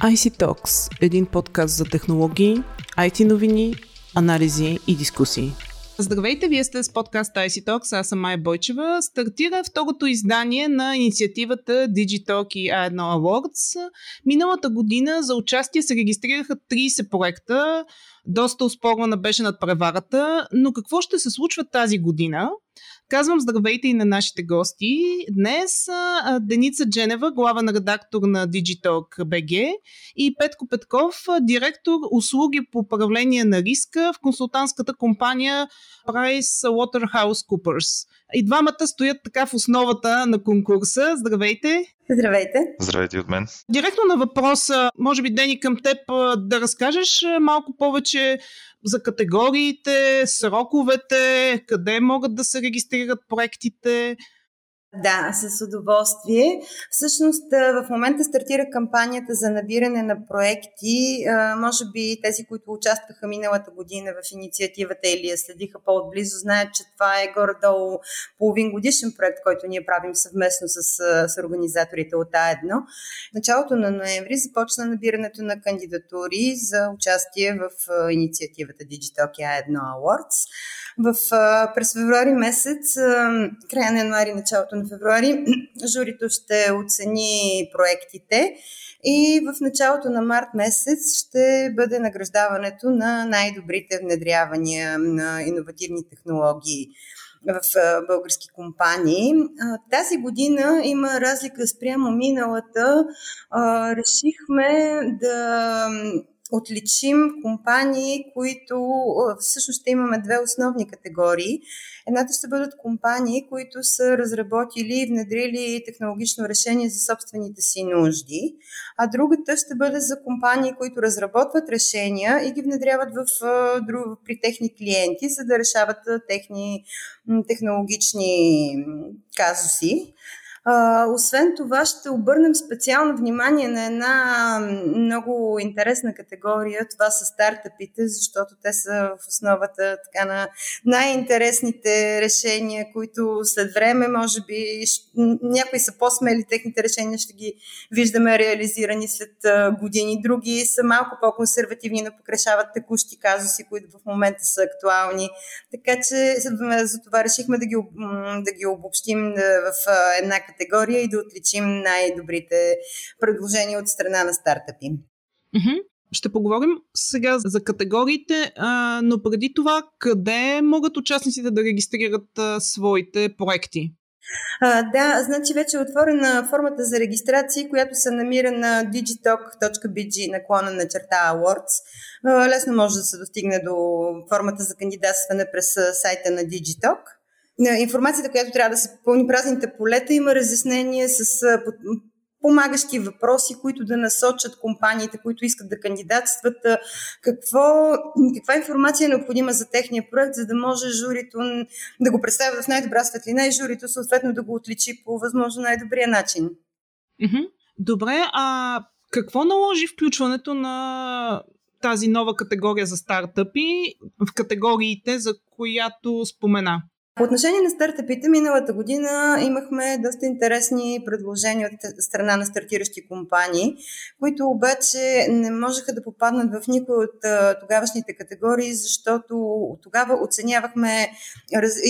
IC Talks – един подкаст за технологии, IT новини, анализи и дискусии. Здравейте, вие сте с подкаст IC Talks, аз съм Майя Бойчева. Стартира второто издание на инициативата Digitalk и A1 Awards. Миналата година за участие се регистрираха 30 проекта, доста успорвана беше над преварата, но какво ще се случва тази година? Казвам здравейте и на нашите гости. Днес Деница Дженева, главен редактор на Digitalk BG и Петко Петков, директор услуги по управление на риска в консултантската компания Price Waterhouse Coopers. И двамата стоят така в основата на конкурса. Здравейте! Здравейте! Здравейте от мен! Директно на въпроса, може би Дени към теб да разкажеш малко повече за категориите, сроковете, къде могат да се регистрират проектите, да, с удоволствие. Всъщност в момента стартира кампанията за набиране на проекти. Може би тези, които участваха миналата година в инициативата или я следиха по-отблизо, знаят, че това е горе-долу половин годишен проект, който ние правим съвместно с, с организаторите от А1. В началото на ноември започна набирането на кандидатури за участие в инициативата Digital A1 Awards. В, през февруари месец, края на януари, началото на февруари, журито ще оцени проектите и в началото на март месец ще бъде награждаването на най-добрите внедрявания на иновативни технологии в български компании. Тази година има разлика спрямо миналата. Решихме да отличим компании, които всъщност ще имаме две основни категории. Едната ще бъдат компании, които са разработили и внедрили технологично решение за собствените си нужди, а другата ще бъде за компании, които разработват решения и ги внедряват в, при техни клиенти, за да решават техни технологични казуси. Освен това, ще обърнем специално внимание на една много интересна категория. Това са стартъпите, защото те са в основата така, на най-интересните решения, които след време, може би, някои са по-смели, техните решения ще ги виждаме реализирани след години. Други са малко по-консервативни, но покрешават текущи казуси, които в момента са актуални. Така че за това решихме да ги, да ги обобщим в една категория и да отличим най-добрите предложения от страна на стартъпи. Ще поговорим сега за категориите, но преди това, къде могат участниците да регистрират своите проекти? А, да, значи вече е отворена формата за регистрация, която се намира на digitalk.bg наклона на черта Awards. А, лесно може да се достигне до формата за кандидатстване през сайта на Digitalk информацията, която трябва да се попълни празните полета, има разяснение с помагащи въпроси, които да насочат компаниите, които искат да кандидатстват, какво, каква информация е необходима за техния проект, за да може журито да го представя в най-добра светлина и журито съответно да го отличи по възможно най-добрия начин. Добре, а какво наложи включването на тази нова категория за стартъпи в категориите, за която спомена? По отношение на стартъпите, миналата година имахме доста интересни предложения от страна на стартиращи компании, които обаче не можеха да попаднат в никой от тогавашните категории, защото тогава оценявахме,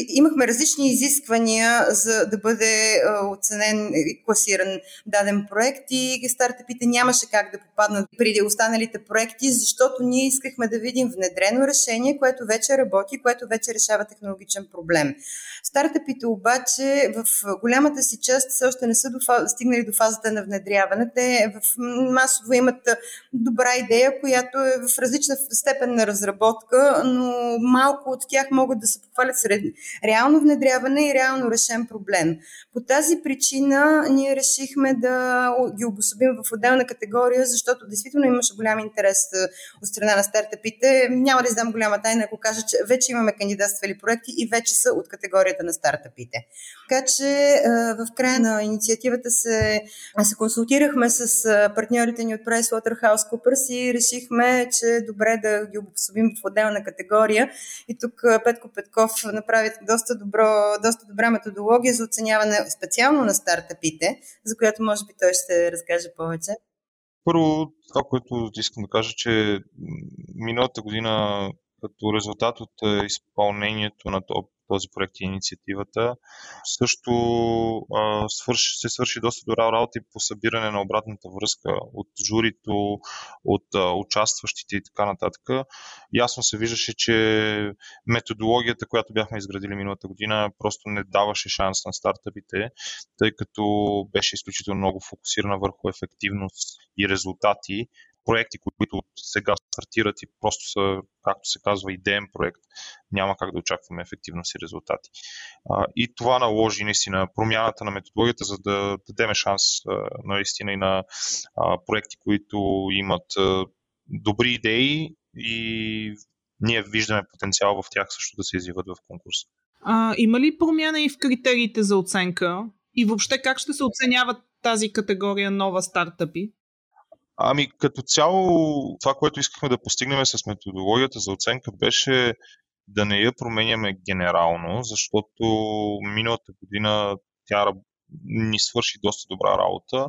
имахме различни изисквания за да бъде оценен и класиран даден проект и стартъпите нямаше как да попаднат преди останалите проекти, защото ние искахме да видим внедрено решение, което вече работи, което вече решава технологичен проблем. Стартъпите обаче в голямата си част все още не са стигнали до фазата на внедряване. Те в масово имат добра идея, която е в различна степен на разработка, но малко от тях могат да се похвалят сред реално внедряване и реално решен проблем. По тази причина ние решихме да ги обособим в отделна категория, защото действително имаше голям интерес от страна на стартъпите. Няма да издам голяма тайна, ако кажа, че вече имаме кандидатствали проекти и вече са от категорията на стартъпите. Така че в края на инициативата се, се консултирахме с партньорите ни от PricewaterhouseCoopers и решихме, че е добре да ги обособим в отделна категория. И тук Петко Петков направи доста, добро, доста добра методология за оценяване специално на стартъпите, за която може би той ще разкаже повече. Първо, това, което искам да кажа, че миналата година като резултат от изпълнението на този проект и инициативата. Също а, свърши, се свърши доста добра работа и по събиране на обратната връзка от журито, от а, участващите и така нататък. Ясно се виждаше, че методологията, която бяхме изградили миналата година, просто не даваше шанс на стартъпите, тъй като беше изключително много фокусирана върху ефективност и резултати, проекти, които сега стартират и просто са, както се казва, идеен проект, няма как да очакваме ефективност и резултати. И това наложи наистина промяната на методологията, за да дадем шанс наистина и на проекти, които имат добри идеи и ние виждаме потенциал в тях също да се изяват в конкурс. А, има ли промяна и в критериите за оценка? И въобще как ще се оценяват тази категория нова стартъпи? Ами като цяло това, което искахме да постигнем с методологията за оценка беше да не я променяме генерално, защото миналата година тя ни свърши доста добра работа.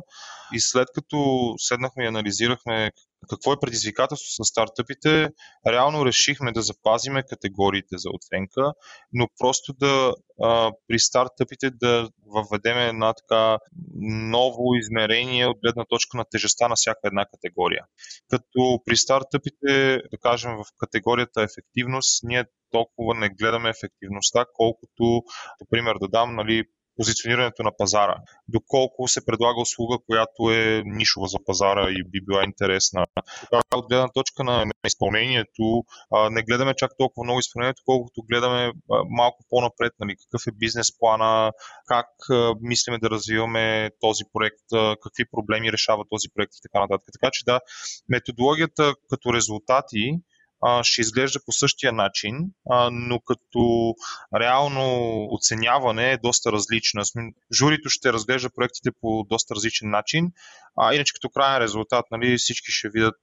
И след като седнахме и анализирахме какво е предизвикателство с стартъпите, реално решихме да запазиме категориите за оценка, но просто да а, при стартъпите да въведем една така ново измерение от гледна точка на тежестта на всяка една категория. Като при стартъпите, да кажем в категорията ефективност, ние толкова не гледаме ефективността, колкото, например, да дам нали, позиционирането на пазара. Доколко се предлага услуга, която е нишова за пазара и би била интересна. От гледна точка на, изпълнението, не гледаме чак толкова много изпълнението, колкото гледаме малко по-напред, нали, какъв е бизнес плана, как мислиме да развиваме този проект, какви проблеми решава този проект и така нататък. Така че да, методологията като резултати ще изглежда по същия начин, но като реално оценяване е доста различно. Журито ще разглежда проектите по доста различен начин, а иначе като крайен резултат нали, всички ще видят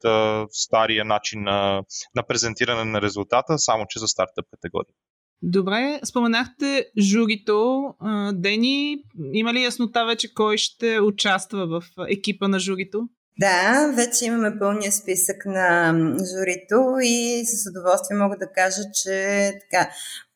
стария начин на, на презентиране на резултата, само че за стартъп категория. Добре, споменахте журито. Дени, има ли яснота вече кой ще участва в екипа на журито? Да, вече имаме пълния списък на журито и с удоволствие мога да кажа, че така,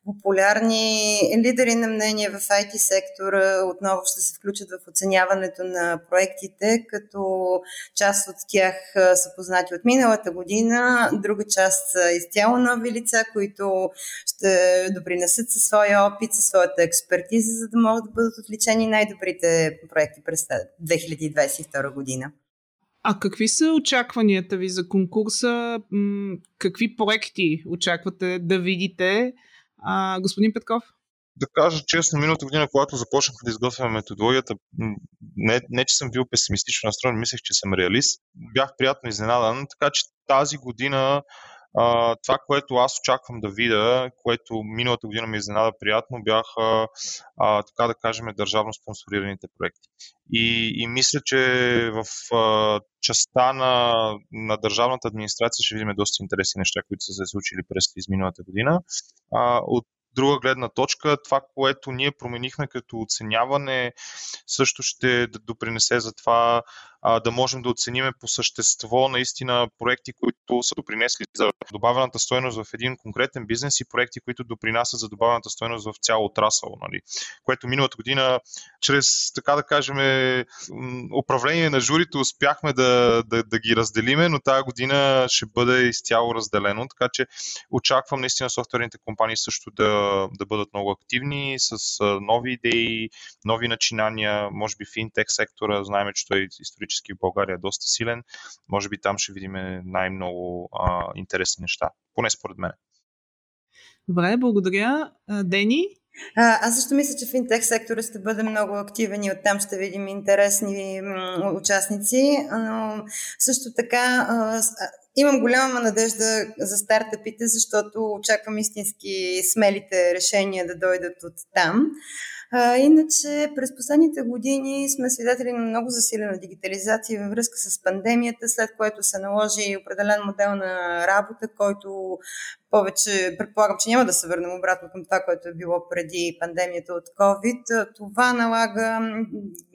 популярни лидери на мнение в IT сектора отново ще се включат в оценяването на проектите, като част от тях са познати от миналата година, друга част са изцяло нови лица, които ще допринесат със своя опит, със своята експертиза, за да могат да бъдат отличени най-добрите проекти през 2022 година. А какви са очакванията ви за конкурса? Какви проекти очаквате да видите? А, господин Петков? Да кажа честно, миналата година, когато започнах да изготвяме методологията, не, не че съм бил песимистично настроен, мислех, че съм реалист. Бях приятно изненадан, така че тази година това, което аз очаквам да видя, което миналата година ми изненада приятно, бяха, а, така да кажем, държавно спонсорираните проекти. И, и мисля, че в а, частта на, на държавната администрация ще видим доста интересни неща, които са се случили през изминалата година. А, от друга гледна точка, това, което ние променихме като оценяване, също ще допринесе за това а, да можем да оцениме по същество наистина проекти, които са допринесли за добавената стоеност в един конкретен бизнес и проекти, които допринасят за добавената стоеност в цял отрасъл. Нали? Което миналата година, чрез, така да кажем, управление на журито успяхме да, да, да ги разделиме, но тази година ще бъде изцяло разделено, така че очаквам наистина софтуерните компании също да, да бъдат много активни с нови идеи, нови начинания, може би финтек сектора, знаем, че той е исторически исторически в България е доста силен. Може би там ще видим най-много а, интересни неща, поне според мен. Добре, благодаря. Дени? А, аз също мисля, че финтех сектора ще бъде много активен и оттам ще видим интересни м- участници, но също така а, имам голяма надежда за стартъпите, защото очаквам истински смелите решения да дойдат от там. А, иначе през последните години сме свидетели на много засилена дигитализация във връзка с пандемията, след което се наложи определен модел на работа, който повече, предполагам, че няма да се върнем обратно към това, което е било преди пандемията от COVID. Това налага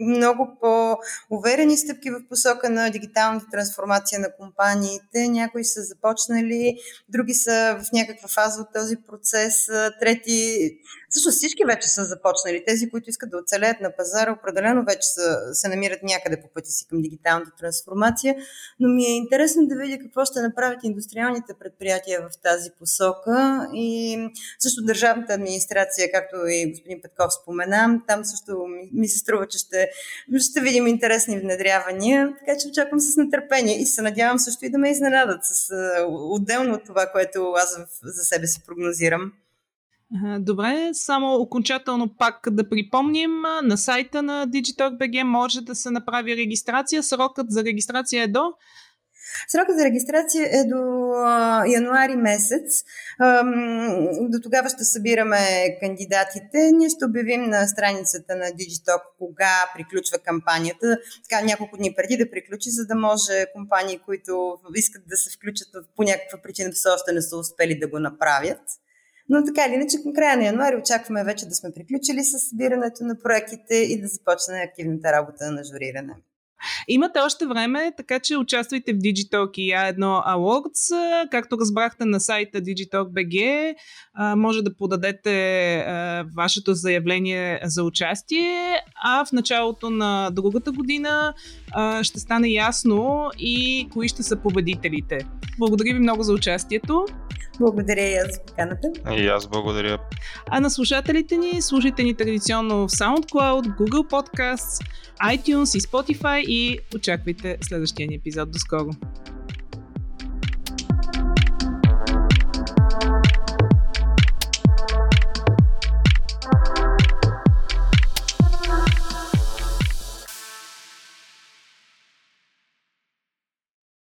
много по по-уверени стъпки в посока на дигиталната трансформация на компаниите. Някои са започнали, други са в някаква фаза от този процес, трети Всъщност всички вече са започнали. Тези, които искат да оцелеят на пазара, определено вече са, се намират някъде по пътя си към дигиталната трансформация. Но ми е интересно да видя какво ще направят индустриалните предприятия в тази посока. И също държавната администрация, както и господин Петков спомена, там също ми, ми се струва, че ще, ще видим интересни внедрявания. Така че очаквам с нетърпение и се надявам също и да ме изненадат с отделно от това, което аз за себе си прогнозирам. Добре, само окончателно пак да припомним, на сайта на Digitalk.bg може да се направи регистрация. Срокът за регистрация е до Срокът за регистрация е до януари месец. До тогава ще събираме кандидатите. Ние ще обявим на страницата на Digitalk кога приключва кампанията, така няколко дни преди да приключи, за да може компании, които искат да се включат по някаква причина, все още не са успели да го направят. Но така или иначе, към края на януари очакваме вече да сме приключили с събирането на проектите и да започне активната работа на журиране. Имате още време, така че участвайте в Digitalk и A1 Awards. Както разбрахте на сайта Digitalk.bg, може да подадете вашето заявление за участие, а в началото на другата година ще стане ясно и кои ще са победителите. Благодаря ви много за участието. Благодаря и аз за поканата. И аз благодаря. А на слушателите ни, слушайте ни традиционно в SoundCloud, Google Podcasts, iTunes и Spotify и очаквайте следващия ни епизод. До скоро!